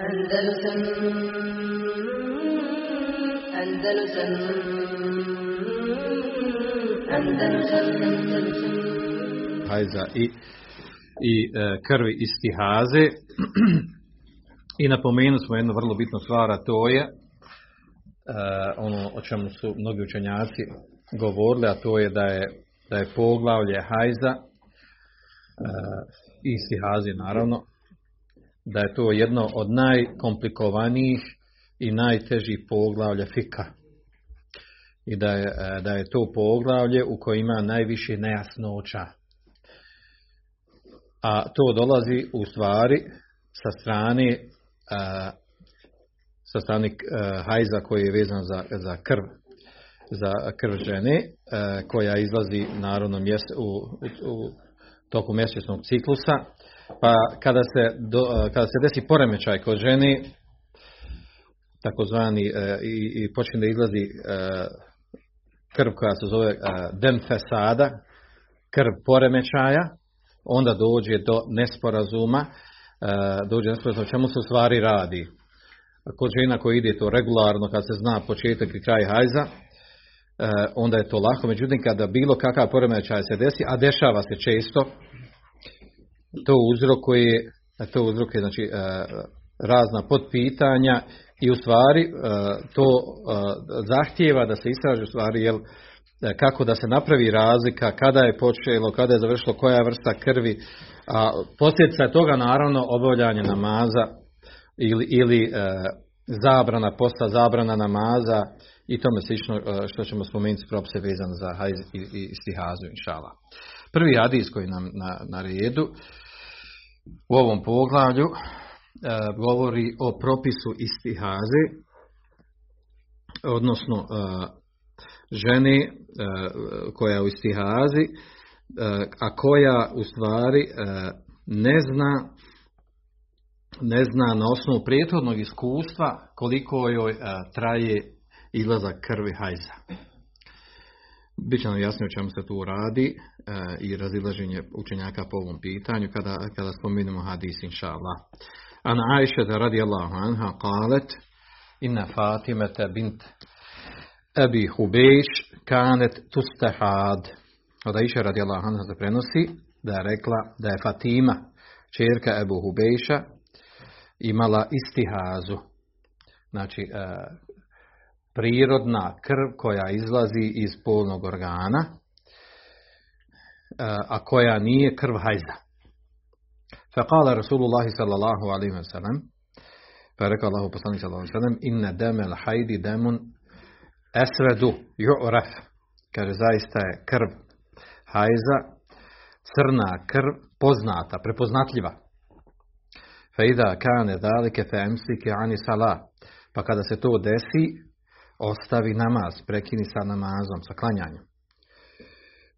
Andalusam Andalusam hajza i, i e, krvi istihaze. I napomenuli smo jednu vrlo bitnu stvar, a to je e, ono o čemu su mnogi učenjaci govorili, a to je da je, da je poglavlje hajza e, i istihaze naravno, da je to jedno od najkomplikovanijih i najtežih poglavlja fika. I da je, e, da je to poglavlje u kojem ima najviše nejasnoća. A to dolazi u stvari sa strane a, sa strane a, hajza koji je vezan za, za krv za krv žene koja izlazi naravno mjes, u, u, u toku mjesečnog ciklusa pa kada se, do, kada se desi poremećaj kod žene takozvani i, i počne da izlazi krv koja se zove demfesada krv poremećaja onda dođe do nesporazuma, dođe do nesporazuma, čemu se u stvari radi. Kod žena koji ide to regularno, kad se zna početak i kraj hajza, onda je to lako. Međutim, kada bilo kakav poremećaj se desi, a dešava se često, to uzrokuje, to uzrokuje znači, razna potpitanja i u stvari to zahtijeva da se istraži u stvari jel, kako da se napravi razlika, kada je počelo, kada je završilo, koja je vrsta krvi, a posljedica je toga naravno obavljanje namaza ili, ili e, zabrana, posta zabrana namaza i tome slično e, što ćemo spomenuti propise vezano za hajz i, i stihazu, inšala. Prvi hadis koji nam na, na redu u ovom poglavlju e, govori o propisu istihaze, odnosno e, žene koja je u istihazi, a koja u stvari ne zna ne zna na osnovu prethodnog iskustva koliko joj traje izlazak krvi hajza. Biće nam jasno o čemu se tu radi i razilaženje učenjaka po ovom pitanju kada, kada spominemo hadis inša Allah. An Aisha radijallahu anha qalet inna Fatimata bint Ebi Hubejš kanet tustahad. Od Aisha radijallahu anha se prenosi da je rekla da je Fatima, čerka Ebu Hubejša, imala istihazu. Znači, e, prirodna krv koja izlazi iz polnog organa, e, a koja nije krv hajza. Fekala Rasulullah sallallahu alaihi wa sallam, pa je rekao sallallahu alaihi wa sallam, inna demel hajdi demun esvedu ju'raf, kaže zaista je krv hajza, crna krv poznata, prepoznatljiva. Fe ida kane dalike fe emsike ani salah, pa kada se to desi, ostavi namaz, prekini sa namazom, sa klanjanjem.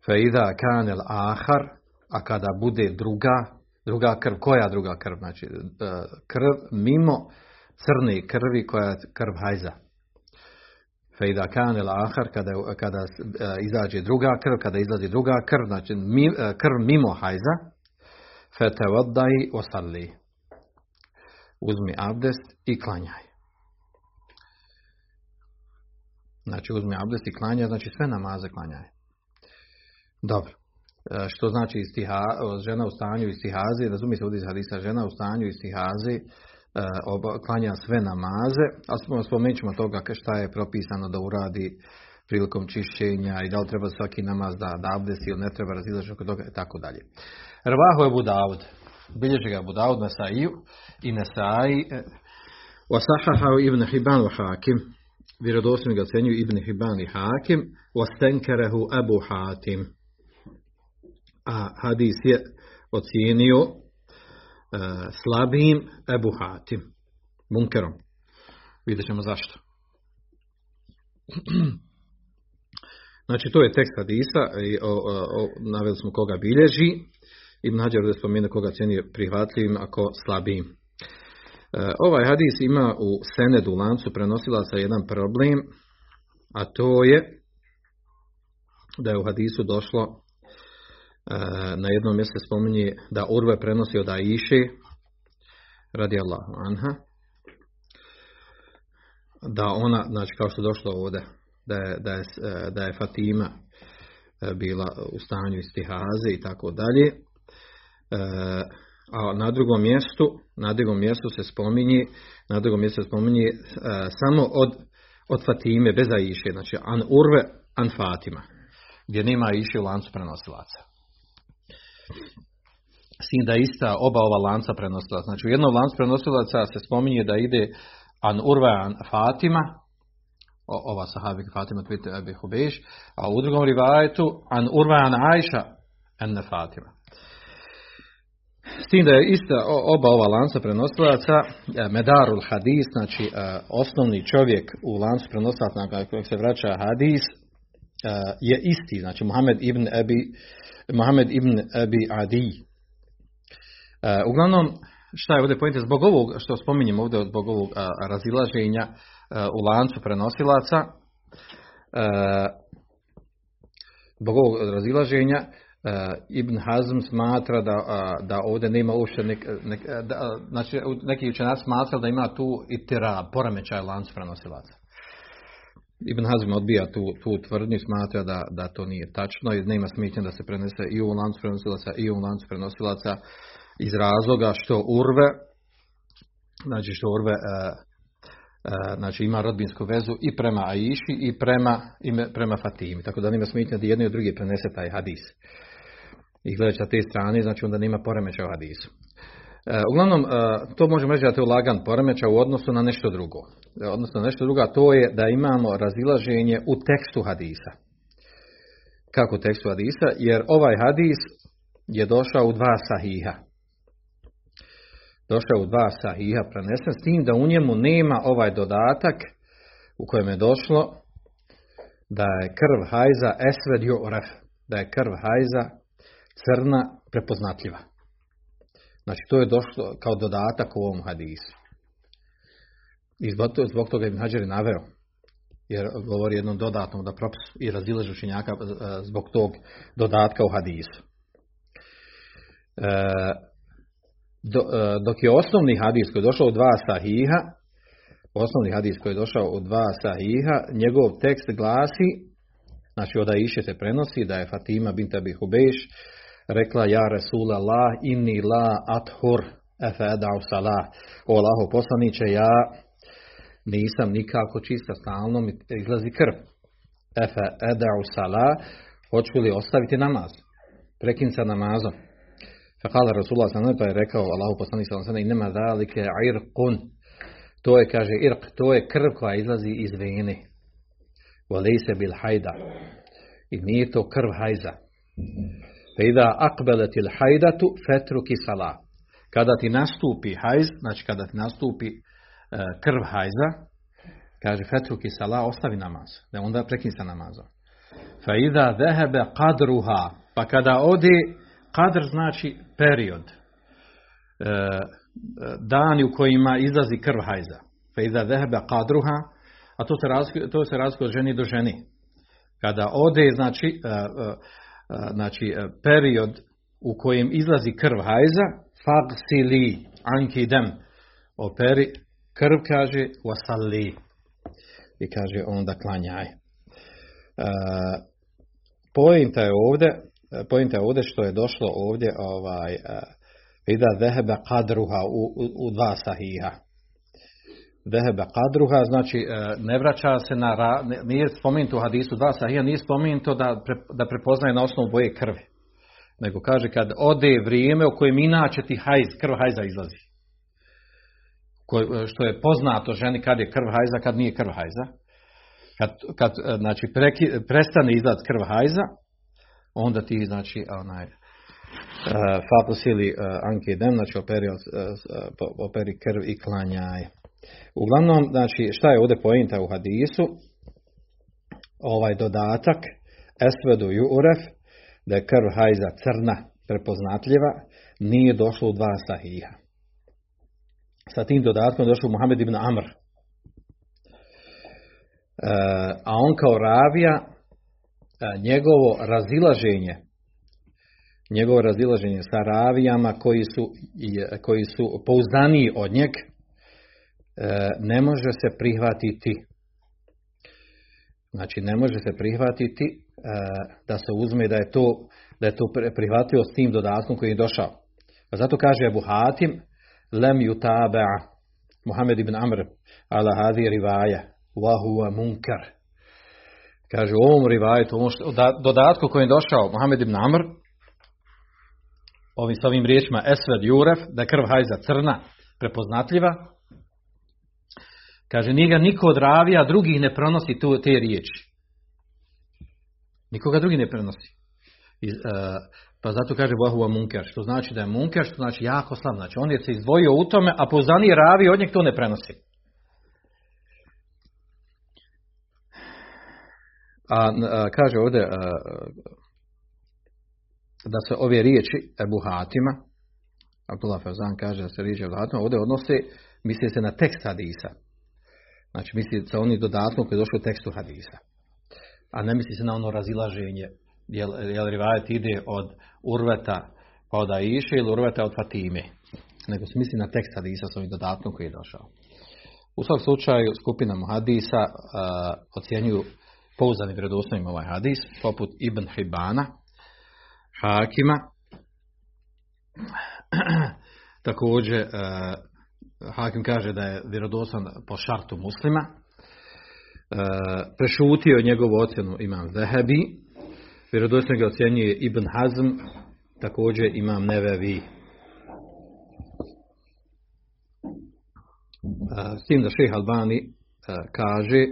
Fe ida kane ahar, a kada bude druga, druga krv, koja druga krv? Znači, krv mimo crne krvi koja je krv hajza. Fejda kanel ahar, kada, kada izađe druga krv, kada izlazi druga krv, znači krv mimo hajza, fete voddaj osalli. Uzmi abdest i klanjaj. Znači uzmi abdest i klanjaj, znači sve namaze klanjaj. Dobro. Što znači istiha, žena u stanju istihaze, razumije se ovdje iz hadisa, žena u stanju istihaze, klanja sve namaze, a spomenut ćemo toga šta je propisano da uradi prilikom čišćenja i da li treba svaki namaz da, da abdesti ili ne treba razilažiti oko toga i tako dalje. Rvahu je Budaud, bilježi ga Budaud Nasaiju i Nasai wa sahahahu ibn Hibban wa Hakim vjerodostojno ga ocenjuju ibn Hibban i Hakim wa stenkerehu Abu Hatim a hadis je ocijenio slabijim Ebu Hatim, munkerom. Vidjet ćemo zašto. Znači, to je tekst hadisa, i o, o, naveli smo koga bilježi, i Nađer da spomenu koga cijeni prihvatljivim ako slabijim. E, ovaj hadis ima u Senedu lancu prenosila sa jedan problem, a to je da je u hadisu došlo na jednom mjestu spominje da Urve prenosi od Aiše radi Allahu anha da ona, znači kao što je došlo ovdje, da je, da je, da je Fatima bila u stanju istihaze i tako dalje. A na drugom mjestu, na drugom mjestu se spominje, na drugom mjestu se spominje samo od, od Fatime bez Aiše, znači an urve an Fatima, gdje nema Aiše u lancu prenosilaca. S tim da ista oba ova lanca prenosilaca. Znači u jednom lancu prenosilaca se spominje da ide an urve an Fatima, ova sahabika Fatima tvite Abi Hubeš, a u drugom rivajetu an urve an Ajša en Fatima. S tim da je ista oba ova lanca prenosilaca, e, Medarul Hadis, znači e, osnovni čovjek u lancu prenosilaca na kojeg se vraća Hadis, je isti, znači Muhammed ibn Abi, Muhammed ibn Abi Adi. Uglavnom, šta je ovdje pojente, zbog ovog što spominjem ovdje, zbog ovog razilaženja u lancu prenosilaca, zbog ovog razilaženja, Ibn Hazm smatra da, da ovdje nema uopšte nek, nek, da, znači neki učenac smatra da ima tu itira, poremećaj lancu prenosilaca. Ibn Hazm odbija tu, tu tvrdnju smatra da, da to nije tačno i nema smetnje da se prenese i u lancu prenosilaca i u lancu prenosilaca iz razloga što urve znači što urve uh, znači ima rodbinsku vezu i prema Aiši i prema, i prema Fatimi. Tako da nema smetnje da jedni od drugi prenese taj hadis i gledajući sa te strane, znači onda nema poremeća u hadisu. E, uglavnom, e, to možemo reći da je lagan poremeća u odnosu na nešto drugo. E, odnosno na nešto drugo, a to je da imamo razilaženje u tekstu hadisa. Kako u tekstu hadisa? Jer ovaj hadis je došao u dva sahiha. Došao u dva sahiha prenesen s tim da u njemu nema ovaj dodatak u kojem je došlo da je krv hajza esved oref, da je krv hajza crna prepoznatljiva. Znači to je došlo kao dodatak u ovom hadisu. I zbog, toga Ibn Hađar je naveo, jer govori jednom dodatnom da propis i razilaže učenjaka e, zbog tog dodatka u hadisu. E, e, dok je osnovni hadis koji je došao u dva sahiha, osnovni hadis koji je došao u dva sahiha, njegov tekst glasi, znači od Iše se prenosi da je Fatima bint Abi Hubeš rekla ja Allah inni la athur efe edau salah. O Allaho poslaniće, ja nisam nikako čista, stalno mi izlazi krv. Efe edau salah, hoću li ostaviti namaz? Prekin sa namazom. Fekala Rasulullah sallam pa je rekao Allahu poslanik sallam i nema dalike irqun. To je, kaže, irq, to je krv koja izlazi iz vene. se bil hajda. I nije to krv hajza. Feda akbeletil hajdatu fetruki sala. Kada ti nastupi hajz, znači kada ti nastupi e, krv hajza, kaže fetruki sala, ostavi namaz. Da onda prekini sa namazom. Fa ida dehebe kadruha, pa kada ode, kadr znači period. E, dani u kojima izlazi krv hajza. Fa ida dehebe kadruha, a to se razlikuje, to se razlikuje od ženi do ženi. Kada ode, znači, e, znači e, period u kojem izlazi krv hajza, fagsili ankidem, operi krv kaže wasali i kaže onda klanjaj. E, pojenta je ovdje, e, pojenta je ovdje što je došlo ovdje ovaj vida dehebe kadruha u, u, u dva sahiha. Dehebe kadruha, znači e, ne vraća se na, nije spomenuto u hadisu dva sahija, nije spomenuto da, da prepoznaje na osnovu boje krvi. Nego kaže kad ode vrijeme u kojem inače ti hajz, krv hajza izlazi. E, što je poznato ženi kad je krv hajza, kad nije krv hajza. Kad, kad e, znači, preki, prestane izlaz krv hajza, onda ti znači onaj uh, ili anke dem, znači operi, operi krv i klanjaj. Uglavnom, znači, šta je ovdje pojenta u hadisu? Ovaj dodatak, esvedu uref, da je krv hajza crna, prepoznatljiva, nije došlo u dva sahiha. Sa tim dodatkom došao Muhammed ibn Amr. E, a on kao ravija, e, njegovo razilaženje, njegovo razilaženje sa ravijama koji su, koji su pouzdaniji od njeg, ne može se prihvatiti znači ne može se prihvatiti e, da se uzme da je to da je to prihvatio s tim dodatkom koji je došao. A zato kaže Abu Hatim lem yutaba'a Muhammed ibn Amr ala hadi rivaja wa huwa munkar. Kaže ovom rivajetu, ovom dodatku koji je došao Muhammed ibn Amr ovim s ovim riječima Esved Juref, da krv hajza crna, prepoznatljiva, Kaže, nije ga niko od ravija, drugih ne pronosi tu, te riječi. Nikoga drugi ne prenosi. I, uh, pa zato kaže Bohu munker, što znači da je munker, što znači jako slab. Znači on je se izdvojio u tome, a poznani ravi od njeg to ne prenosi. A, a kaže ovdje a, da se ove riječi Ebu Hatima, Abdullah Fazan kaže da se riječi Ebu Hatima, ovdje odnose, misli se na tekst hadisa. Znači misli sa onim dodatkom koji je došao u tekstu hadisa. A ne misli se na ono razilaženje, jel, jel rivajet ide od urveta pa od Aiše ili urveta od Fatime. Nego se misli na tekst hadisa sa ovim dodatkom koji je došao. U svakom slučaju skupina hadisa uh, ocjenjuju pouzdanim vjerodostojnim ovaj hadis, poput Ibn Hibana, Hakima, također uh, Hakim kaže da je vjerodostan po šartu muslima. E, prešutio njegovu ocjenu imam Zehebi. Vjerodostan ga ocjenjuje Ibn Hazm. Također imam Nevevi. E, s tim da šeha Albani e, kaže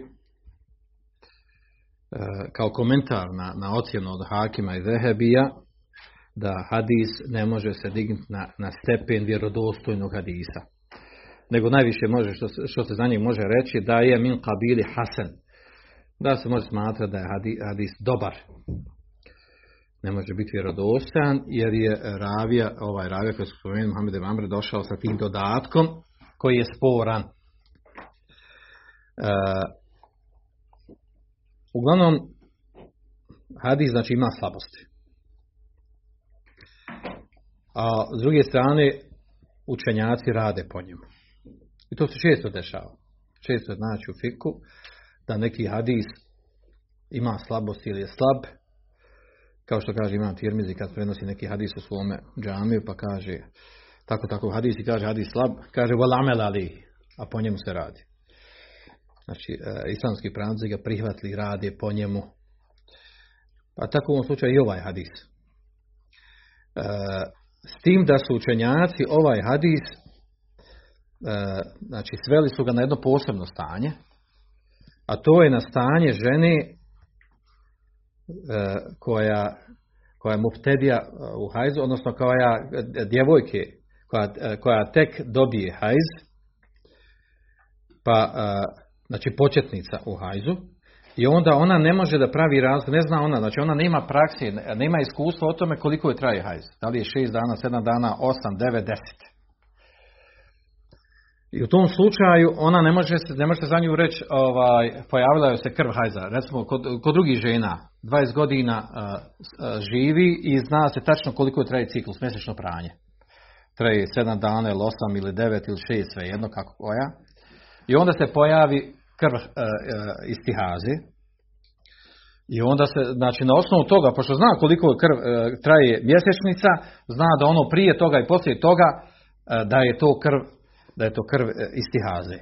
kao komentar na, na ocjenu od Hakima i Zehebija da hadis ne može se dignuti na, na stepen vjerodostojnog hadisa nego najviše može što, što se za njih može reći da je min kabili hasan. Da se može smatrati da je hadis, dobar. Ne može biti vjerodostojan jer je ravija, ovaj ravija koji se spomenuo Muhammed Amr došao sa tim dodatkom koji je sporan. E, uglavnom, hadis znači ima slabosti. A s druge strane, učenjaci rade po njemu. I to se često dešava. Često znači u fiku da neki hadis ima slabost ili je slab, kao što kaže imam Tirmizi kad prenosi neki hadis u svome džamiju pa kaže tako tako hadis i kaže hadis slab, kaže volamel ali, a po njemu se radi. Znači, e, islamski pravnici ga prihvatili radi po njemu. Pa tako u ovom slučaju i ovaj hadis. E, s tim da su učenjaci ovaj hadis znači sveli su ga na jedno posebno stanje, a to je na stanje žene e, koja, koja je muftedija e, u hajzu, odnosno koja djevojke koja, koja tek dobije hajz, pa znači početnica u hajzu, i onda ona ne može da pravi razlog, ne zna ona, znači ona nema praksi, nema iskustva o tome koliko je traje hajz. Da li je 6 dana, 7 dana, 8, 9, 10. I u tom slučaju ona ne može se, ne može za nju reći, ovaj, pojavila se krv hajza. Recimo, kod, kod drugih žena, 20 godina živi i zna se tačno koliko traje ciklus, mjesečno pranje. Traje 7 dana ili 8 ili 9 ili 6, sve jedno kako koja. I onda se pojavi krv uh. I onda se, znači na osnovu toga, pošto zna koliko krv traje mjesečnica, zna da ono prije toga i poslije toga da je to krv da je to krv e, istihaze.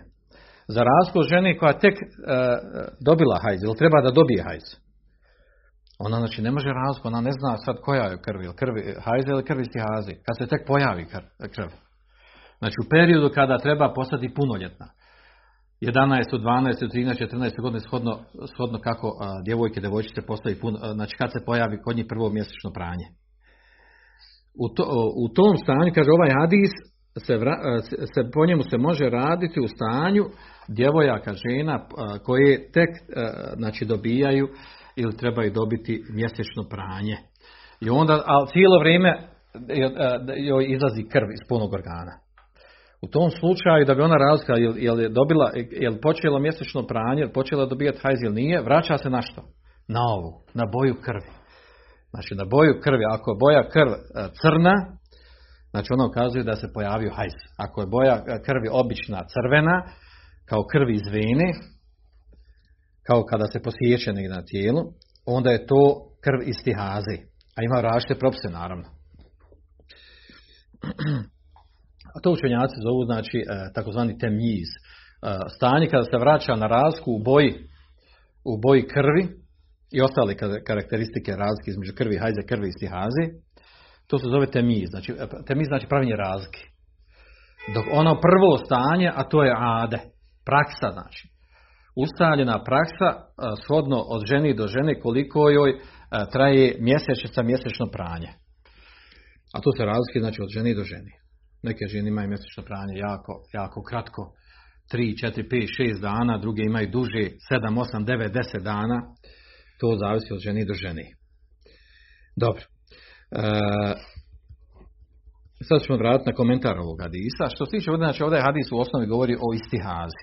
Za razliku žene koja tek e, dobila hajz, ili treba da dobije hajz. Ona znači ne može razliku, ona ne zna sad koja je krv, ili krv hajze ili krv istihaze, kad se tek pojavi krv. Znači u periodu kada treba postati punoljetna. 11, 12, 13, 14 godine shodno, shodno kako a, djevojke, devojčice postavi puno, znači kad se pojavi kod njih prvo mjesečno pranje. U, to, u tom stanju, kaže ovaj hadis, se, se, po njemu se može raditi u stanju djevojaka, žena koje tek znači, dobijaju ili trebaju dobiti mjesečno pranje. I onda, ali cijelo vrijeme joj izlazi krv iz punog organa. U tom slučaju da bi ona razlika jel, je dobila, jel počelo mjesečno pranje, jel počela dobijati hajz ili nije, vraća se na što? Na ovu, na boju krvi. Znači na boju krvi, ako je boja krv crna, Znači ono ukazuje da se pojavio hajz. Ako je boja krvi obična crvena, kao krv iz vene, kao kada se posjeće negdje na tijelu, onda je to krv istihaze. A ima različite propise, naravno. A to učenjaci zovu, znači, e, takozvani temjiz. E, stanje kada se vraća na razliku u boji, u boji krvi i ostale karakteristike razlike između krvi hajze, krvi i stihaze, to se zove temiz. Znači, e, temiz znači pravilnje razlike. Dok ono prvo stanje, a to je ade, praksa znači. Ustaljena praksa shodno od ženi do žene koliko joj traje mjesečica mjesečno pranje. A to se razlike znači od žene do žene. Neke žene imaju mjesečno pranje jako, jako kratko, 3, 4, 5, 6 dana, druge imaju duže, 7, 8, 9, 10 dana. To zavisi od žene do žene. Dobro. E, sad ćemo vratiti na komentar ovog hadisa. Što se tiče, znači ovdje hadis u osnovi govori o istihazi.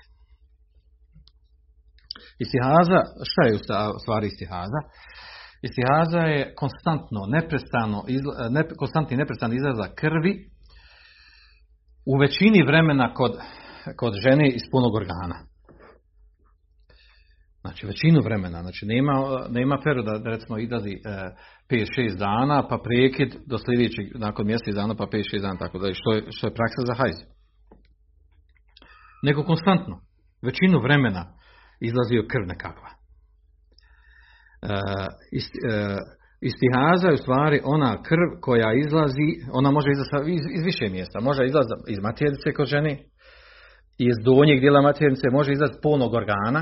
Istihaza, šta je u stvari istihaza? Istihaza je konstantno, neprestano, ne, konstantni neprestan izlazak krvi u većini vremena kod, kod žene iz punog organa. Znači većinu vremena, znači nema, nema perioda da recimo izlazi e, 5-6 dana pa prekid do sljedećeg nakon mjesec dana pa 5-6 dana tako da što je, što je praksa za hajz. Nego konstantno, većinu vremena izlazio krv nekakva. E, e, istihaza je u stvari ona krv koja izlazi, ona može izlaziti iz, iz više mjesta. Može izlaziti iz maternice kod žene, iz donjeg dijela maternice, može izlaziti polnog organa,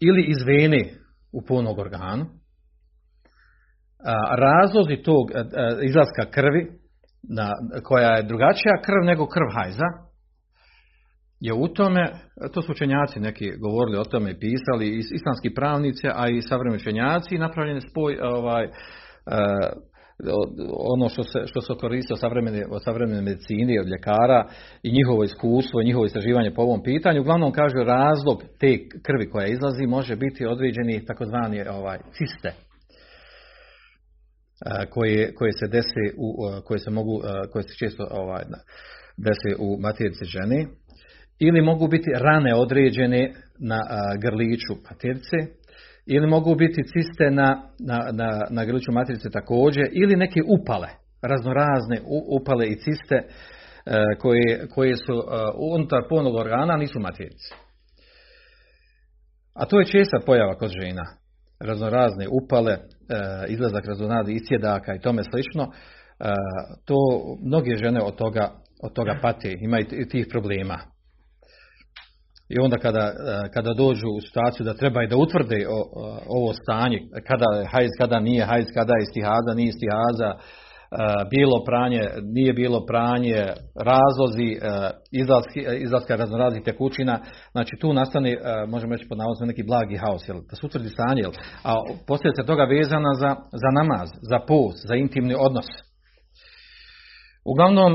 ili iz vene u polnog organu. razlozi tog izlaska krvi, na, koja je drugačija krv nego krv hajza, je u tome, to su učenjaci neki govorili o tome pisali, i islamski pravnici, a i savremeni učenjaci, napravljen spoj ovaj, ono što se, što se koristi od savremene, od savremene medicine, od ljekara i njihovo iskustvo i njihovo istraživanje po ovom pitanju. Uglavnom kaže razlog te krvi koja izlazi može biti određeni takozvani ovaj, ciste koje, koje se desi u, koje se mogu, koje se često ovaj, desi u materici žene ili mogu biti rane određene na grliću maternice, ili mogu biti ciste na, na, na, na grliću maternice također, ili neke upale, raznorazne upale i ciste e, koje, koje su unutar polnog organa, nisu maternice. A to je česta pojava kod žena. Raznorazne upale, e, izlazak raznoraznih isjedaka i tome slično. E, to mnoge žene od toga, od toga pate, imaju tih problema. I onda kada, e, kada dođu u situaciju da treba i da utvrde ovo stanje, kada je hajz, kada nije hajz, kada je istihaza, nije istihaza, e, bilo pranje, nije bilo pranje, razlozi e, izlaska raznoraznih tekućina, znači tu nastane, možemo reći pod navodom neki blagi haos, jel, da se utvrdi stanje, jel, a posljedica toga vezana za, za namaz, za post, za intimni odnos. Uglavnom,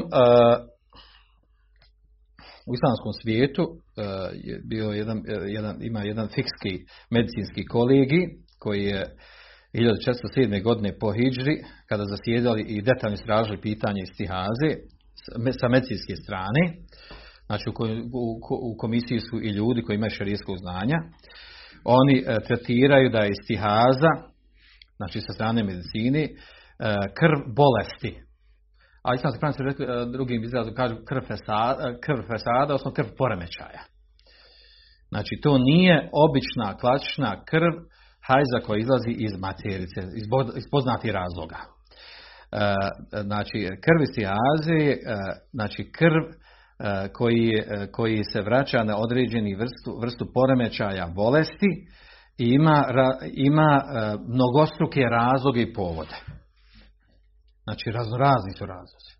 u islamskom svijetu je bio jedan, e, jedan, ima jedan fikski medicinski kolegi koji je 1407. godine po Hidžri, kada zasjedali i detaljno istražili pitanje istihaze sa medicinske strane, znači u, komisiji su i ljudi koji imaju šarijskog znanja, oni e, tretiraju da je istihaza, znači sa strane medicine, krv bolesti, a islamski pravnici drugim izrazom kažu krv fesada, krv fesada, odnosno krv poremećaja. Znači to nije obična, klasična krv hajza koja izlazi iz materice, iz, poznatih razloga. E, znači krv iz e, znači krv koji, koji se vraća na određeni vrstu, vrstu poremećaja bolesti i ima, ima mnogostruke razloge i povode. Znači raznorazni su razlozi.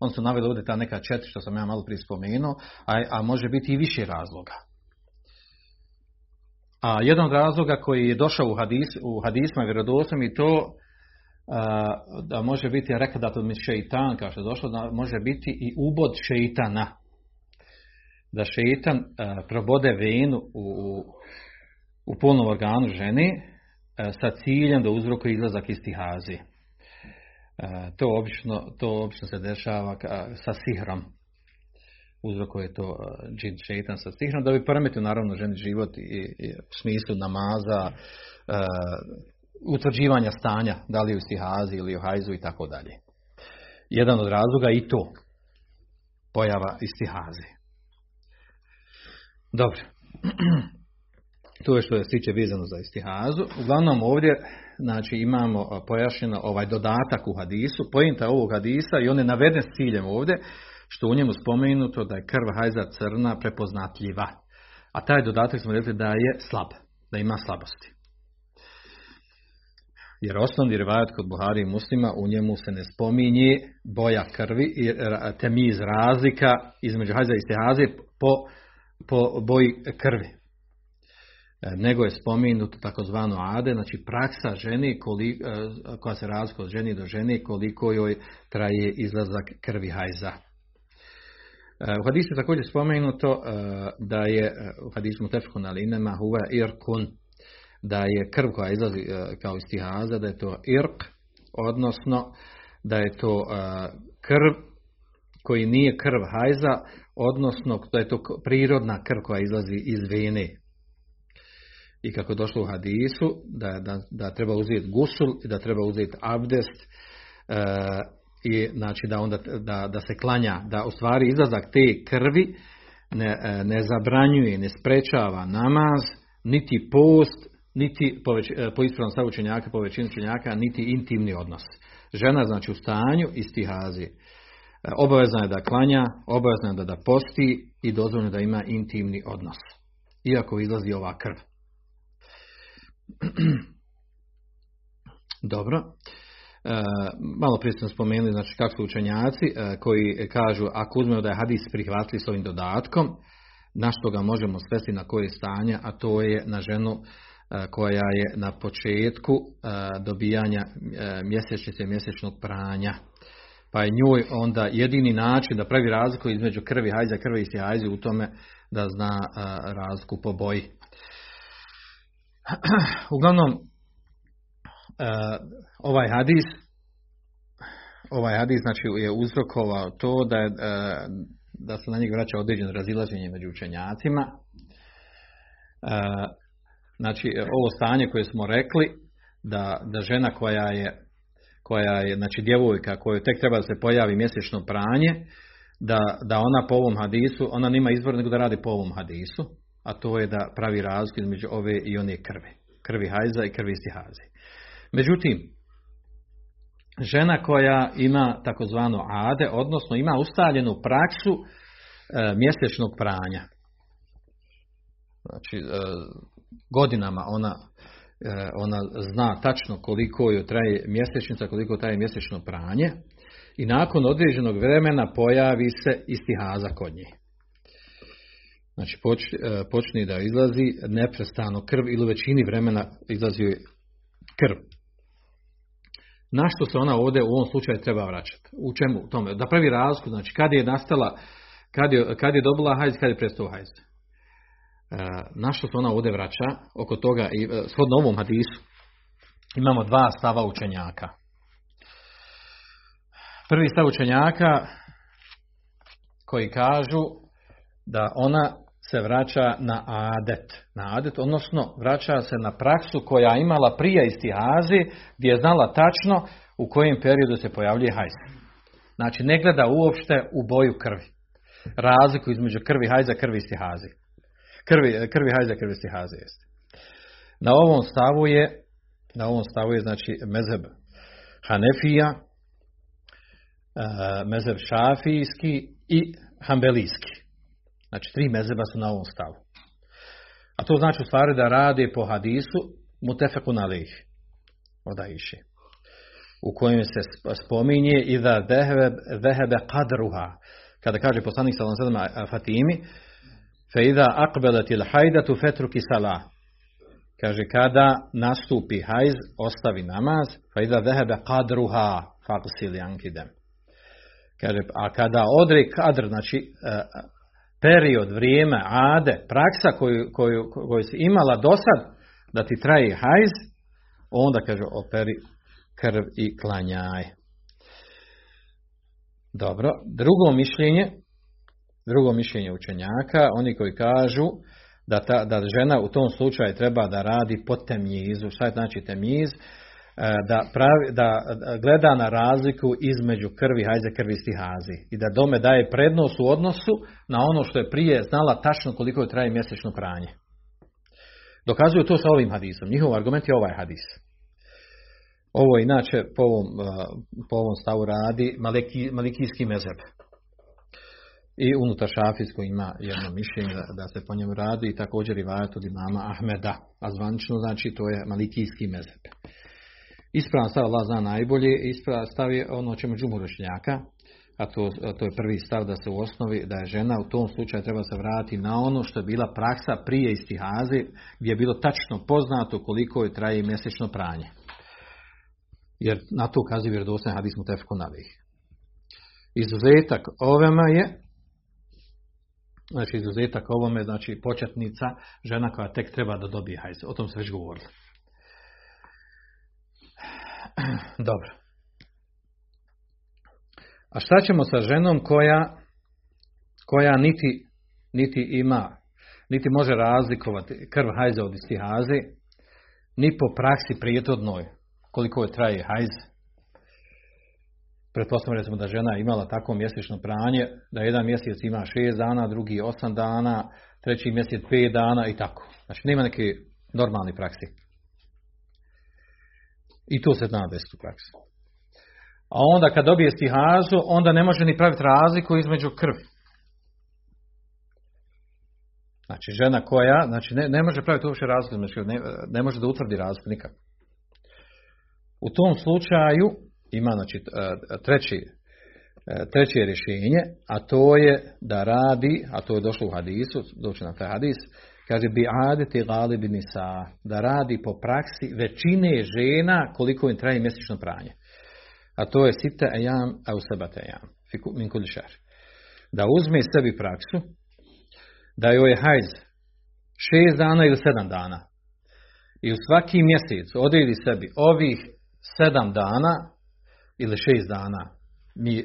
On su naveli ovdje ta neka četiri što sam ja malo prije spomenuo, a, a može biti i više razloga. A jedan od razloga koji je došao u, hadis, u hadisma vjerodostojnim i to da može biti rekadatul mi šeitan, kao što je došlo, da može biti i ubod šeitana. Da šeitan probode venu u, u, u polnom organu žene sa ciljem da uzrokuje izlazak iz tihazi. To obično, to obično se dešava sa sihrom. Uzrokuje to džin šeitan sa stihrom, da bi poremetio naravno ženi život i, i u smislu namaza, uh, utvrđivanja stanja, da li u stihazi ili u hajzu i tako dalje. Jedan od razloga i to, pojava istihaze. Dobro. to je što je stiče vezano za istihazu. Uglavnom ovdje znači, imamo pojašnjeno ovaj dodatak u hadisu, pojenta ovog hadisa i on je naveden s ciljem ovdje, što u njemu spomenuto da je krv hajza crna prepoznatljiva. A taj dodatak smo rekli da je slab, da ima slabosti. Jer osnovni rivajat kod Buhari i muslima u njemu se ne spominje boja krvi i temiz razlika između hajza i stehaze po, po boji krvi. E, nego je spomenuto takozvano ade, znači praksa ženi e, koja se razlikuje od ženi do žene koliko joj traje izlazak krvi hajza. E, u hadisu također spomenuto da je u hadisu mutefkun ali inema huva irkun da je krv koja izlazi kao iz tihaza, da je to irk, odnosno da je to krv koji nije krv hajza, odnosno da je to prirodna krv koja izlazi iz vene. I kako je došlo u hadisu, da, da, da treba uzeti gusul i da treba uzeti abdest, i znači da onda da, da se klanja, da u stvari izlazak te krvi ne, ne zabranjuje, ne sprečava namaz, niti post, niti po, već, e, po ispravnom stavu učenjaka, po većini učenjaka, niti intimni odnos. Žena znači u stanju istihazi. E, obavezna je da klanja, obavezna je da, da posti i dozvoljeno da ima intimni odnos. Iako izlazi ova krv. Dobro. E, malo prije smo spomenuli znači, kako su učenjaci koji kažu ako uzmemo da je hadis prihvatili s ovim dodatkom, na što ga možemo svesti na koje stanje, a to je na ženu koja je na početku dobijanja mjesečnice mjesečnog pranja. Pa je njoj onda jedini način da pravi razliku između krvi hajza, krvi i hajze u tome da zna razliku po boji. Uglavnom, ovaj hadis ovaj hadis znači je uzrokovao to da, je, da se na njeg vraća određeno razilaženje među učenjacima. Znači, ovo stanje koje smo rekli, da, da žena koja je, koja je, znači djevojka koju tek treba da se pojavi mjesečno pranje, da, da ona po ovom hadisu, ona nima izbor nego da radi po ovom hadisu, a to je da pravi razliku između ove i one krvi. Krvi hajza i krvi stihazi. Međutim, žena koja ima takozvano ade, odnosno ima ustaljenu praksu e, mjesečnog pranja. Znači, e, godinama ona, e, ona zna tačno koliko joj traje mjesečnica, koliko traje mjesečno pranje i nakon određenog vremena pojavi se istihaza kod nje. Znači e, počne da izlazi neprestano krv ili u većini vremena izlazi krv. Na što se ona ovdje u ovom slučaju treba vraćati? U čemu? tome. Da pravi razliku, znači kad je nastala, kad je, kad je dobila hajz, kad je prestao hajz. E, na što se ona ovdje vraća oko toga i e, shodno ovom hadisu imamo dva stava učenjaka. Prvi stav učenjaka koji kažu da ona se vraća na adet, na adet, odnosno vraća se na praksu koja imala prije istihazi gdje je znala tačno u kojem periodu se pojavljuje hajz. Znači ne gleda uopšte u boju krvi. Razliku između krvi hajza krvi istihazi krvi, krvi hajza, krvi stihaze jeste. Na ovom stavu je, na ovom stavu je znači mezeb Hanefija, uh, mezeb Šafijski i Hambelijski. Znači tri mezeba su na ovom stavu. A to znači u stvari da rade po hadisu mutefeku na lih. Odaiši. U kojem se spominje i da dehebe kadruha. Kada kaže poslanik sallam Fatimi, Feida akbelet il hajdatu fetruki salah. Kaže, kada nastupi hajz, ostavi namaz, feida vehebe kadruha faqsil jankidem. Kaže, a kada odre kadr, znači e, period, vrijeme, ade, praksa koju, koju, koju si imala do sad, da ti traje hajz, onda kaže, operi krv i klanjaj. Dobro, drugo mišljenje, Drugo mišljenje učenjaka, oni koji kažu da, ta, da žena u tom slučaju treba da radi po temjizu. Šta je znači temjiz? E, da, pravi, da gleda na razliku između krvi hajze krvi stihazi i da dome daje prednost u odnosu na ono što je prije znala tačno koliko je traje mjesečno pranje. Dokazuju to sa ovim hadisom. Njihov argument je ovaj hadis. Ovo inače po ovom, e, po ovom stavu radi maliki, malikijski mezeb. I unutar šafijskog ima jedno mišljenje da, da se po njemu radi i također i vajat od imama Ahmeda. A zvanično znači to je malikijski mezeb. Ispravan stav Allah zna najbolje, ispravan stav je ono čemu džumurošnjaka, a to, a to je prvi stav da se u osnovi, da je žena u tom slučaju treba se vratiti na ono što je bila praksa prije istihaze, gdje je bilo tačno poznato koliko je traje mjesečno pranje. Jer na to ukazuje vjerodostojni hadis mu tefku Izuzetak ovema je Znači izuzetak ovome, znači početnica, žena koja tek treba da dobije hajz. O tom se već govorili. Dobro. A šta ćemo sa ženom koja, koja niti, niti ima, niti može razlikovati krv hajza od istihaze, ni po praksi prijetodnoj, koliko je traje hajz, pretpostavljamo da žena imala tako mjesečno pranje, da jedan mjesec ima šest dana, drugi osam dana, treći mjesec pet dana i tako. Znači nema neke normalne praksi. I to se zna desiti u praksi. A onda kad dobije stihazu, onda ne može ni praviti razliku između krvi. Znači žena koja, znači ne, ne može praviti uopće razliku, ne, ne može da utvrdi razliku nikako. U tom slučaju ima znači e, treći, e, treće rješenje, a to je da radi, a to je došlo u hadisu, doći na taj hadis, kaže bi adeti galibi nisa, da radi po praksi većine žena koliko im traje mjesečno pranje. A to je sita ejam, a u sebate ejam, min. Da uzme sebi praksu, da joj je hajz šest dana ili sedam dana. I u svaki mjesec odredi sebi ovih sedam dana ili šest dana mi, e,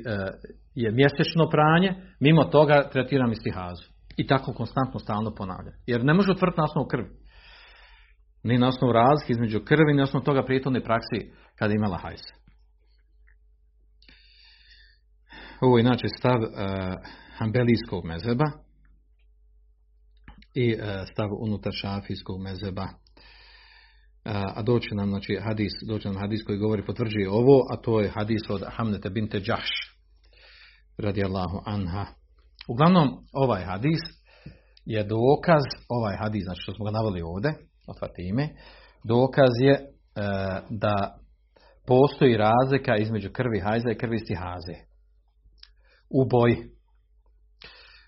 je mjesečno pranje, mimo toga tretiram istihazu. I tako konstantno stalno ponavlja. Jer ne može utvrditi na osnovu krvi. Ni na osnovu razlike između krvi, ni na osnovu toga prijetovne praksi kada je imala hajs. Ovo je inače stav uh, Hanbelijskog mezeba i uh, stav unutar šafijskog mezeba a doći nam znači hadis, doći nam hadis koji govori potvrđuje ovo, a to je hadis od Hamnete binte Džahš radijallahu anha. Uglavnom ovaj hadis je dokaz, ovaj hadis, znači što smo ga naveli ovdje, od Fatime, dokaz je e, da postoji razlika između krvi hajza i krvi stihaze. U boji.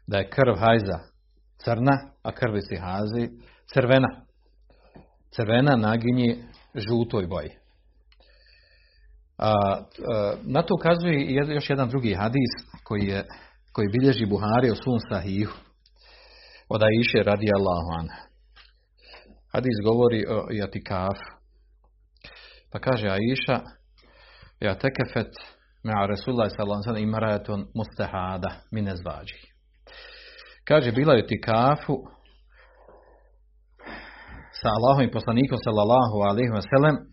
Da je krv hajza crna, a krvi stihaze crvena crvena naginje žutoj boji. A, na to ukazuje još jedan drugi hadis koji, je, koji bilježi Buhari o svom sahihu od Aisha radi Allahu Hadis govori o jatikaf. Pa kaže Aisha ja tekefet me'a Rasulullah sallallahu alaihi imaraton mustahada mine zvađi. Kaže bila je tikafu sa Allahom i poslanikom sallallahu alaihi wa sallam e,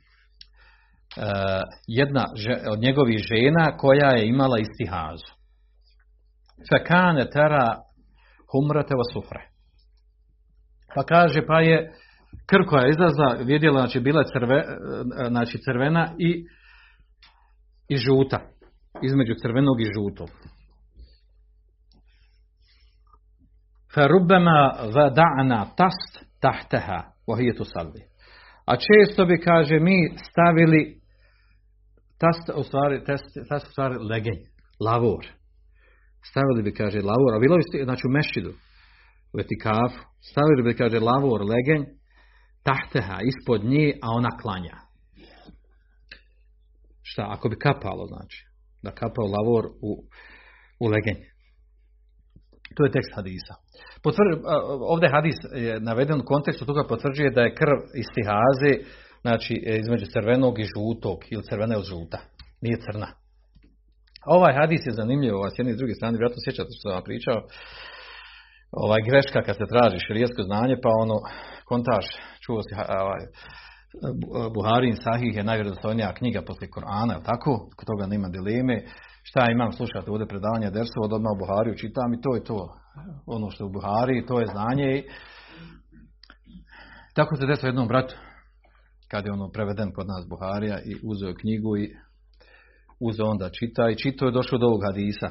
jedna od njegovih žena koja je imala istihazu. Fekane tera humrate wa sufre. Pa kaže, pa je krv koja je izlazla, vidjela, znači bila crve, e, znači crvena i, i žuta. Između crvenog i žutog. Ferubema vada'na tast tahteha Vahijetu salvi. A često bi, kaže, mi stavili tast, u stvari, test, tast, u stvari legenj, lavor. Stavili bi, kaže, lavor, a bilo bi, znači u mešidu, u etikafu, stavili bi, kaže, lavor, legenj, tahteha, ispod nje, a ona klanja. Šta, ako bi kapalo, znači, da kapao lavor u, u legenj. To je tekst hadisa. ovdje hadis je naveden u kontekstu toga potvrđuje da je krv istihaze, znači između crvenog i žutog, ili crvene od žuta. Nije crna. Ovaj hadis je zanimljiv, ovaj, s jedne i druge strane, vjerojatno sjećate što sam vam pričao, ovaj greška kad se traži širijesko znanje, pa ono, kontaž, čuo si, ovaj, Buharin Sahih je najvjerozostojnija knjiga poslije Korana, tako? Kod toga nema dileme. Šta imam slušati ovdje predavanja Dersu, od odmah u Buhariju čitam i to je to. Ono što je u Buhari, to je znanje. Tako se desilo jednom bratu, kad je ono preveden kod nas Buharija i uzeo knjigu i uzeo onda čita i čito je došao do ovog hadisa.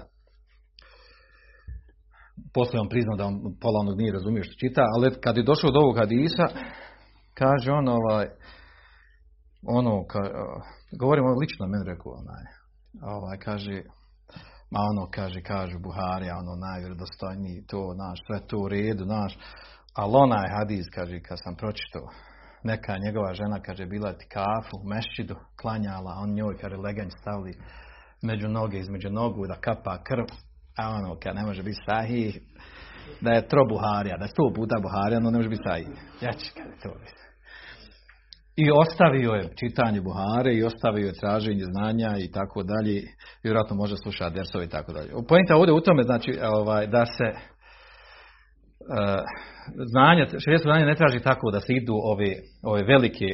Poslije on priznao da on pola onog nije razumio što čita, ali kad je došao do ovog hadisa, kaže on ovaj, ono, ka, govorimo lično meni rekao onaj, ovaj, kaže, ma ono, kaže, kaže Buharija, ono, najvjerodostojniji, to, naš, sve to u redu, naš, ali onaj hadis, kaže, kad sam pročitao, neka njegova žena, kaže, bila ti kafu u mešćidu, klanjala, on njoj, kaže, leganj stavili među noge, između nogu, da kapa krv, a ono, kad ne može biti sahih, da je tro Buharija, da je sto puta Buharija, ono ne može biti sahih. Ja ću kada to biti. I ostavio je čitanje Buhare i ostavio je traženje znanja i tako dalje. Vjerojatno može slušati dersove i tako dalje. Pojenta ovdje u tome znači ovaj, da se znanje, širijesko znanje ne traži tako da se idu ove, ove velike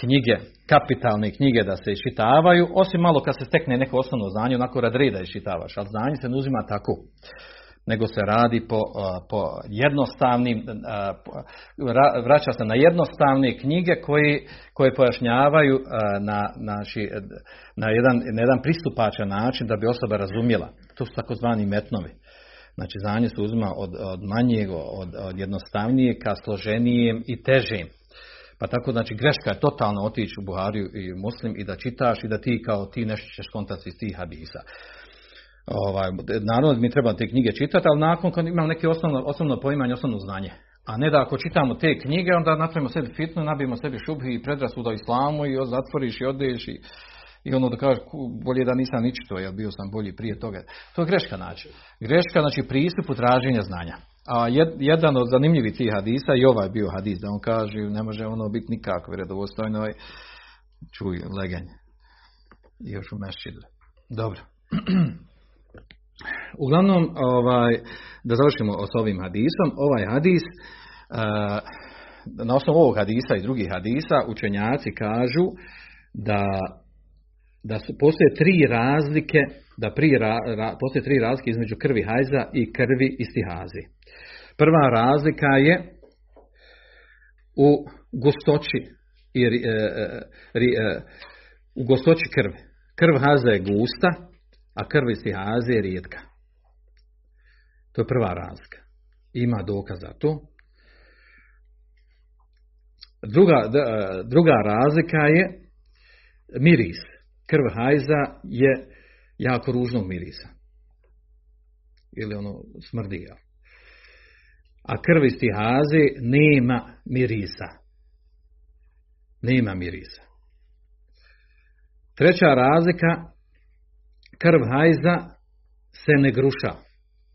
knjige, kapitalne knjige da se iščitavaju, osim malo kad se stekne neko osnovno znanje, onako rad reda iščitavaš, ali znanje se ne uzima tako nego se radi po, po jednostavnim, vraća se na jednostavne knjige koji, koje pojašnjavaju na, naši, na, jedan, na jedan pristupačan način da bi osoba razumjela. To su takozvani metnovi. Znači, znanje se uzima od, od manjeg, od, od jednostavnijeg ka složenijem i težim. Pa tako, znači, greška je totalno otići u Buhariju i Muslim i da čitaš i da ti kao ti nešto ćeš kontati iz tih hadisa. Ovaj, naravno, mi treba te knjige čitati, ali nakon kad imamo neke osnovno, osnovno poimanje, osnovno znanje. A ne da ako čitamo te knjige, onda napravimo sebi fitnu, nabijemo sebi šubhi i predrasuda islamu i zatvoriš i odeš i, i ono da kažeš bolje da nisam ničito, čito, jer bio sam bolji prije toga. To je greška način. Greška znači pristup traženja znanja. A jedan od zanimljivih tih hadisa, i ovaj bio hadis, da on kaže ne može ono biti nikako vjerodostojno, čuj, legenje. I još u. Dobro. Uglavnom, ovaj, da završimo s ovim hadisom, ovaj hadis, uh, na osnovu ovog hadisa i drugih hadisa, učenjaci kažu da, da su, postoje tri razlike, da prije ra, postoje tri razlike između krvi hajza i krvi istihazi. Prva razlika je u gustoći i, e, e, e, u gustoći krvi. Krv haza je gusta, a krv istihaze je rijetka. To je prva razlika. Ima dokaz za to. Druga, druga razlika je miris. Krv hajza je jako ružnog mirisa. Ili ono smrdi. A krv istihaze nema mirisa. Nema mirisa. Treća razlika krv hajza se ne gruša,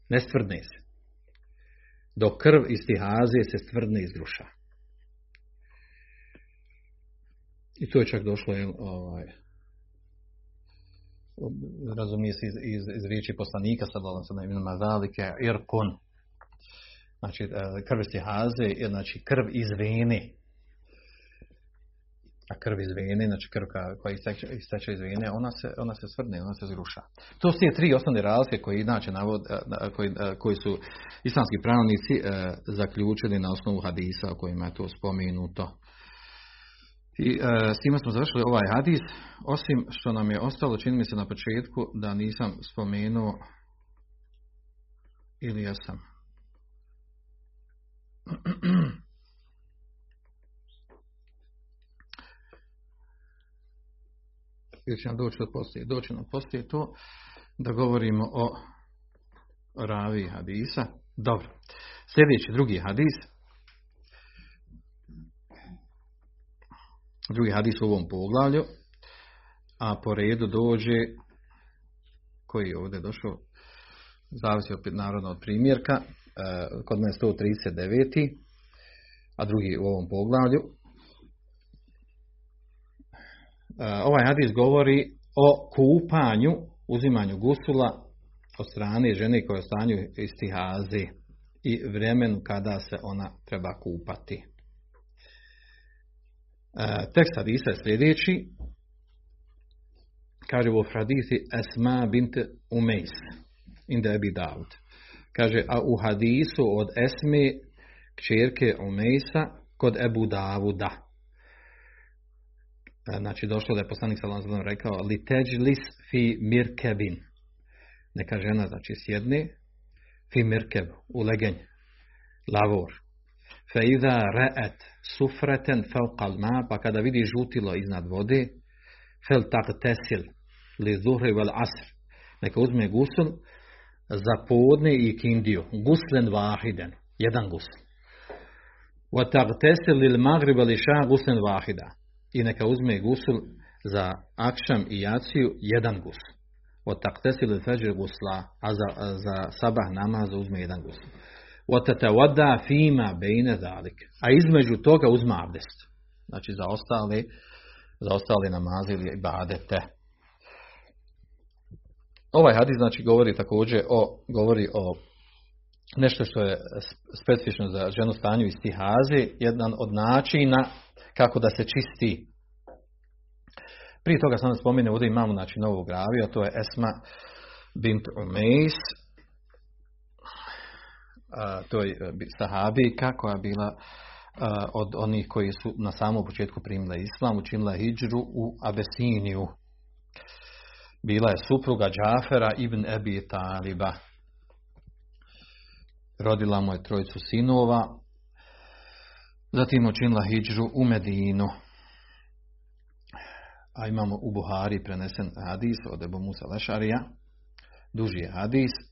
ne stvrdne se. Dok krv iz tihaze se stvrdne i zgruša. I to je čak došlo, ovaj, razumije se iz, iz, iz riječi poslanika, sad sam na imenama velike, irkun. Znači, e, krv iz tihaze, znači krv iz vene, a krv iz vene, znači krv koja isteče, iz vene, ona se, ona se svrdne, ona se zruša. To su tri osnovne razlike koji, znači, navod, koji, koji su islamski pravnici e, zaključili na osnovu hadisa o kojima je to spomenuto. I e, s time smo završili ovaj hadis, osim što nam je ostalo, čini mi se na početku, da nisam spomenuo ili ja sam. ili će nam doći od poslije, doći nam poslije to, da govorimo o ravi hadisa. Dobro. Sljedeći drugi hadis. Drugi hadis u ovom poglavlju. A po redu dođe koji je ovdje došao zavisi opet narodno od primjerka e, kod mene 139. a drugi u ovom poglavlju ovaj hadis govori o kupanju uzimanju gusula od strane žene koja je u stanju i vremenu kada se ona treba kupati. E, tekst hadisa je sljedeći. Kaže u hadisi Esma bint Umejs. Inda Ebi Davud. Kaže, a u hadisu od Esme kćerke Umejsa kod Ebu Davuda. E, znači, došlo da je poslanik sallam rekao li teđlis fi mirkebin. Neka žena, znači, sjedne fi mirkeb, u legenj, lavor. Fe iza re'et sufreten fauqal ma, pa kada vidi žutilo iznad vode, fel tak tesil li zuhri vel asr. Neka uzme gusul za podne i kindiju. Guslen vahiden. Jedan gusl. Wa tagtesil lil maghrib li ša guslen vahida. I neka uzme gusul za akšam i jaciju jedan gusl. Wa tagtesil lil fajr gusla. A za, za sabah namaz uzme jedan gusl. Tatawada fima bejne zalik. A između toga uzme abdest. Znači za ostale, za ostale namaze ili ibadete. Ovaj hadis znači govori također o, govori o nešto što je specifično za ženu stanju iz stihaze, jedan od načina kako da se čisti. Prije toga sam da spomene, ovdje imamo znači, novu graviju, a to je Esma bint Umejs, to je sahabijka koja je bila od onih koji su na samom početku primila islam, učinila hijđru u Abesiniju. Bila je supruga Džafera ibn Ebi Taliba. Rodila mu je trojicu sinova. Zatim učinila hijđru u Medinu. A imamo u Buhari prenesen hadis od Ebu Musa Lešarija. Duži je hadis. E,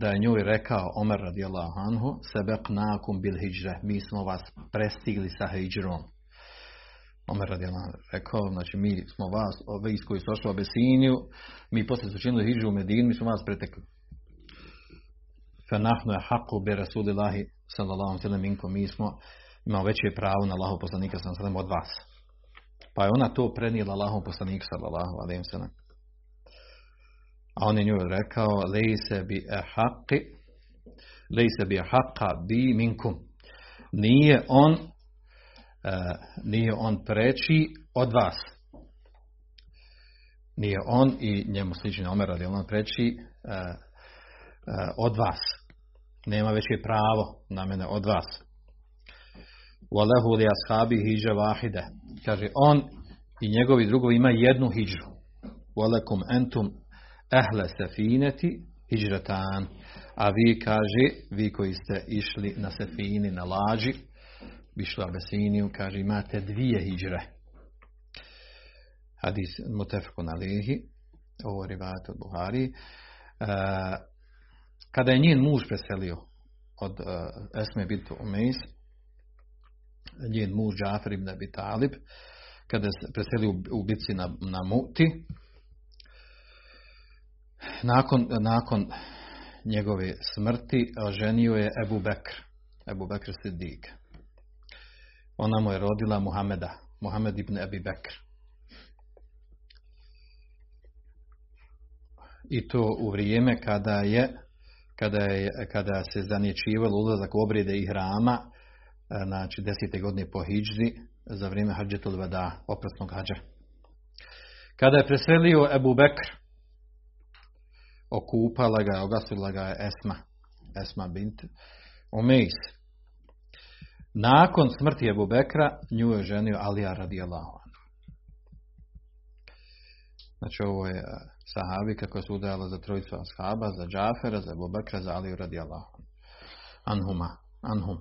da je njoj rekao Omer radijallahu anhu sebeknakum bil hijđre. Mi smo vas prestigli sa hijđrom. Omer radijallahu rekao, znači mi smo vas, ove iz koji su došli u Abesiniju, mi poslije su činili hijđu u Medinu, mi smo vas pretekli. Fenahnu je haku be Rasulillahi sallallahu sallam minkom, mi smo imamo veće pravo na Allahov poslanika sallallahu od vas. Pa je ona to prenijela Allahov poslaniku sallallahu alaihi sallam. A on je njoj rekao, lejse bi haqi, lejse bi haqa bi minkum. Nije on, uh, nije on preći od vas. Nije on i njemu slični Omer radi on preći uh, uh, od vas. Nema veće pravo na mene od vas. Walehu li ashabi hiđa vahide. Kaže, on i njegovi drugovi ima jednu hiđu. Walekum entum ehle sefineti hijratan. A vi kaže, vi koji ste išli na sefini, na lađi, išli u Abesiniju, kaže, imate dvije hijre. Hadis mutefku na lihi, ovo rivat od Buhari. E, kada je njen muž preselio od uh, Esme Bintu Umejs, njen muž Džafer ibn Abi Talib, kada se preselio u bitci na, na Muti, nakon, nakon njegove smrti ženio je Ebu Bekr, Ebu Bekr Siddiq. Ona mu je rodila Muhameda, Muhammed ibn Ebi Bekr. I to u vrijeme kada je kada, je, kada se zanječivalo ulazak u obrede i hrama, znači desete godine po Hidždi, za vrijeme Hadžetul Vada, oprosnog hađa. Kada je preselio Ebu Bekr, okupala ga, ogasila ga je Esma, Esma bint Omejs. Nakon smrti Ebu Bekra, nju je ženio Alija radijallahu Znači ovo je sahabi kako su udajala za trojicu ashaba, za Džafera, za Ebu Bekra, za Aliju radijallahu Anhuma, anhum.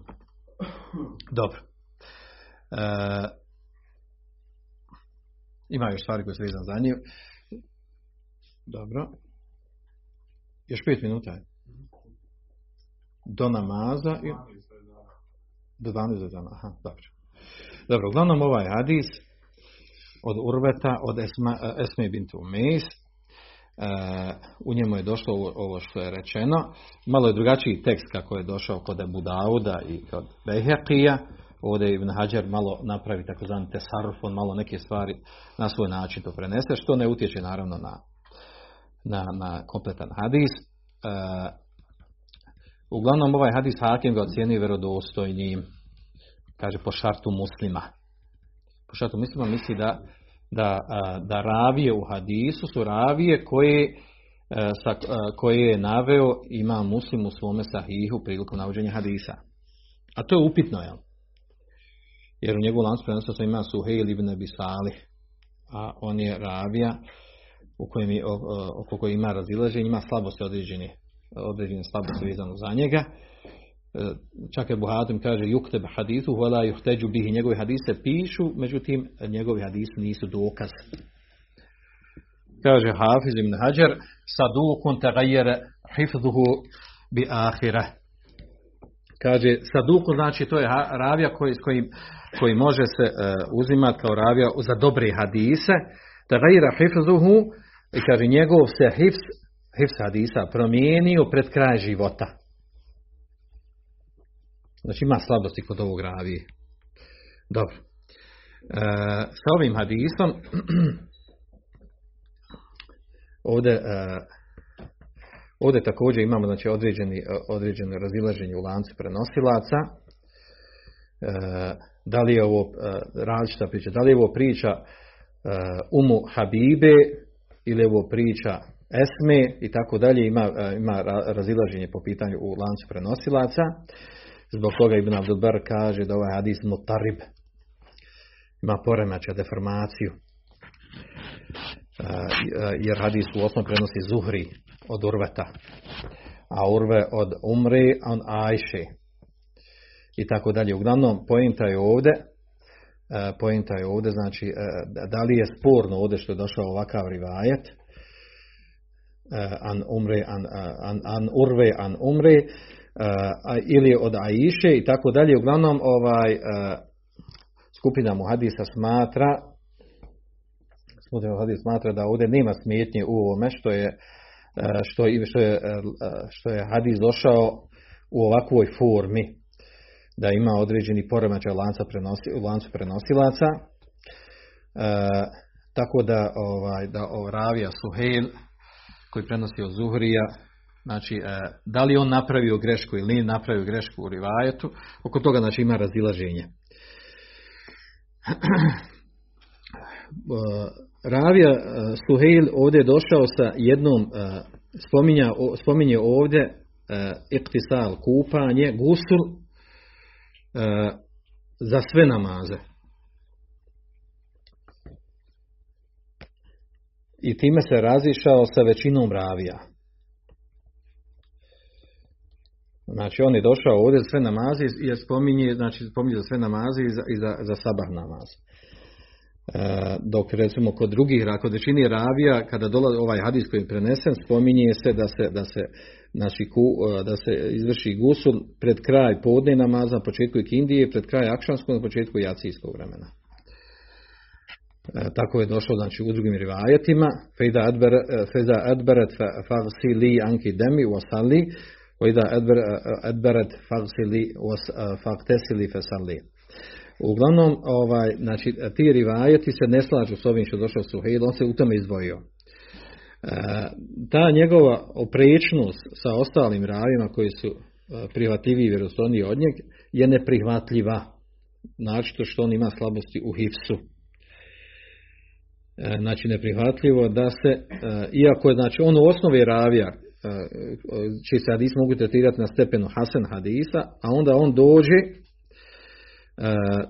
Dobro. E, ima još stvari koje vezane za nju. Dobro. Još pet minuta je. Do namaza i... Do 12 dana. Aha, dobro. Dobro, uglavnom ovaj hadis od Urveta, od Esma, Esme bintu Umejs, u njemu je došlo ovo što je rečeno. Malo je drugačiji tekst kako je došao kod Abu Dauda i kod Behekija. ovdje Ibn Hajar malo napravi takozvani tesaruf, on malo neke stvari na svoj način to prenese, što ne utječe naravno na, na, na kompletan hadis. E, uglavnom ovaj hadis Hakim ga ocjenio vjerodostojnim, kaže po šartu muslima. Po šartu muslima misli da, da, da ravije u hadisu su ravije koje sa, koje je naveo ima muslim u svome sahihu prilikom navođenja hadisa. A to je upitno, jel? Jer u njegovu lancu prenosa ima Suhejl ibn Abi Salih, a on je ravija u kojem je, oko koje ima razilaženje, ima slabosti određene, određene slabosti vezano za njega. E, čak je Buhatim kaže yukteb hadisu wala yuhteđu bihi. Njegovi hadise pišu, međutim njegovi hadisi nisu dokaz. Kaže Hafiz ibn Hajar sadukun tagajere hifzuhu bi ahire. Kaže sadukun znači to je ravija koji, koji, koji može se uh, uzimati kao ravija za dobre hadise. Tagajere hifzuhu i kaže njegov se hifz, hifz hadisa promijenio pred kraj života. Znači ima slabosti kod ovog ravije. Dobro. E, sa ovim hadisom ovdje, e, ovdje također imamo znači, određeni, određeno razilaženje u lancu prenosilaca. E, da li je ovo e, različita priča? Da li je ovo priča e, Umu Habibe ili ovo priča Esme i tako dalje ima, e, ima razilaženje po pitanju u lancu prenosilaca. Zbog toga Ibn Abdulbar kaže da ovaj hadis mutarib ima poremeća, deformaciju. Jer hadis u osnovu prenosi Zuhri od Urveta, a Urve od Umri, on Ajše. I tako dalje. Uglavnom, pojenta je ovdje, pojenta je ovdje, znači, da li je sporno ovdje što je došao ovakav rivajet, an umre, an, an, an urve, an umre, ili od Aiše i tako dalje. Uglavnom ovaj skupina muhadisa smatra skupina muhadisa smatra da ovdje nema smetnje u ovome što je što je, što je, što je hadis došao u ovakvoj formi da ima određeni poremećaj lanca prenosi, u lancu prenosilaca e, tako da ovaj da ravija Suhel koji prenosi od Zuhrija Znači, e, da li on napravio grešku ili nije napravio grešku u rivajetu, oko toga znači ima razilaženje. Ravija e, Suheil ovdje je došao sa jednom, e, spominja, spominje ovdje iktisal, kupanje, gusul za sve namaze. I time se razišao sa većinom ravija. Znači on je došao ovdje za sve namaze i spominje, znači spominje za sve namaze i za, i za, za sabah namaz. E, dok recimo kod drugih, kod većini ravija, kada dolazi ovaj hadis koji je prenesen, spominje se da se, da se, znači da se izvrši gusul pred kraj podne namaza, početku ik Indije, pred kraj akšanskog, na početku jacijskog vremena. E, tako je došlo znači, u drugim rivajetima. Feza adber, e, feza adberet li anki demi wasalli fejda adber e, adberet farsi li was faktesili fesalli Uglavnom, ovaj, znači, ti rivajeti se ne slažu s ovim što došlo su Suhejl, on se u tome izdvojio. E, ta njegova oprečnost sa ostalim ravima koji su prihvatljivi i vjerostojniji od njeg je neprihvatljiva. Znači to što on ima slabosti u hifsu. E, znači neprihvatljivo da se, e, iako je znači on u osnovi ravija čiji se hadis mogu tretirati na stepenu Hasan hadisa, a onda on dođe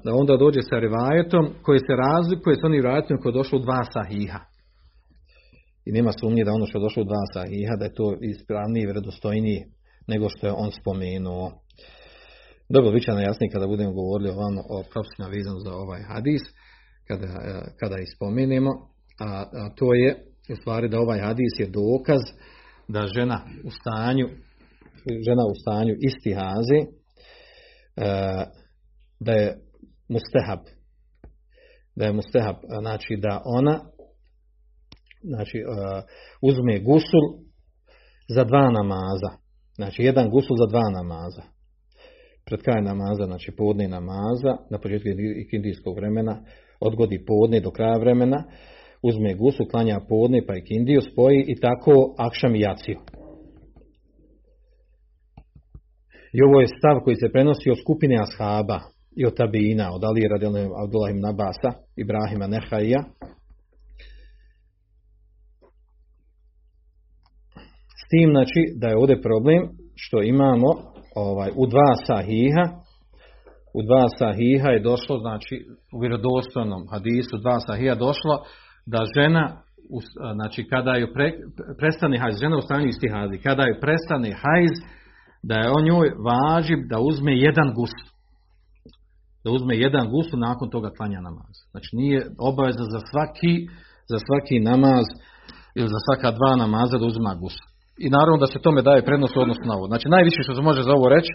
da onda dođe sa rivajetom koji se razlikuje s onim rivajetom koji je došlo u dva sahiha. I nema sumnje da ono što je došlo u dva sahiha, da je to ispravnije i vredostojnije nego što je on spomenuo. Dobro, bit će nam jasnije kada budemo govorili o, o propisima vezano za ovaj hadis, kada, kada ispomenemo, a, a to je u stvari da ovaj hadis je dokaz da žena u stanju žena u stanju istihaze e, da je mustehab da je mustehab znači da ona znači e, uzme gusul za dva namaza znači jedan gusul za dva namaza pred kraj namaza, znači podne namaza, na početku ikindijskog vremena, odgodi podne do kraja vremena, uzme gusu, klanja podne pa ikindiju, spoji i tako akšam i jaciju. I ovo je stav koji se prenosi od skupine ashaba i od tabina, od Ali radijalne Abdullah ibn Nabasa, Ibrahima Nehaija. Tim znači da je ovdje problem što imamo ovaj, u dva sahiha, u dva sahiha je došlo, znači u vjerodostojnom hadisu dva sahiha došlo da žena, znači kada ju pre, prestane hajz, žena u stanju istihazi, kada ju prestane hajz, da je o njoj važib da uzme jedan gusl. Da uzme jedan gusl nakon toga klanja namaz. Znači nije obaveza za svaki, za svaki namaz ili za svaka dva namaza da uzima gusl. I naravno da se tome daje prednost u odnosu na ovo. Znači najviše što se može za ovo reći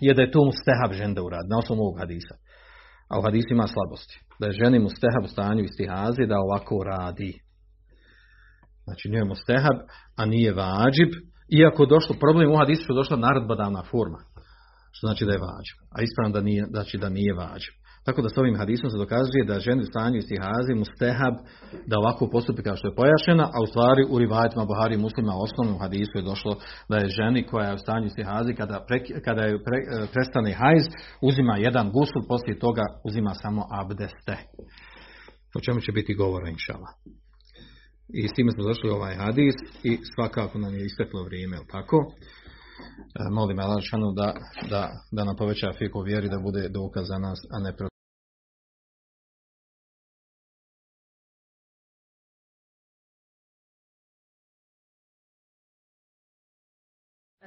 je da je to mustehab žende urad, na osnovu ovog hadisa. A u hadisu ima slabosti. Da je ženi mustehab u stanju istihazi da ovako radi. Znači nije mustehab, a nije vađib, iako došlo problem u hadisu je došla naredbadavna forma. Što znači da je vađib. A ispravno da nije, znači da nije vađib. Tako da s ovim hadisom se dokazuje da ženi u stanju istihazi mustehab da ovako postupi kao što je pojašena, a u stvari u rivajetima Buhari i muslima osnovnom hadisu je došlo da je ženi koja je u stanju istihazi kada, pre, kada je pre, prestane hajz uzima jedan gusul, poslije toga uzima samo abdeste. O čemu će biti govora inšala. I s time smo došli ovaj hadis i svakako nam je isteklo vrijeme, tako? E, molim Allah da, da, da nam poveća fiku vjeri, da bude dokaz za nas, a ne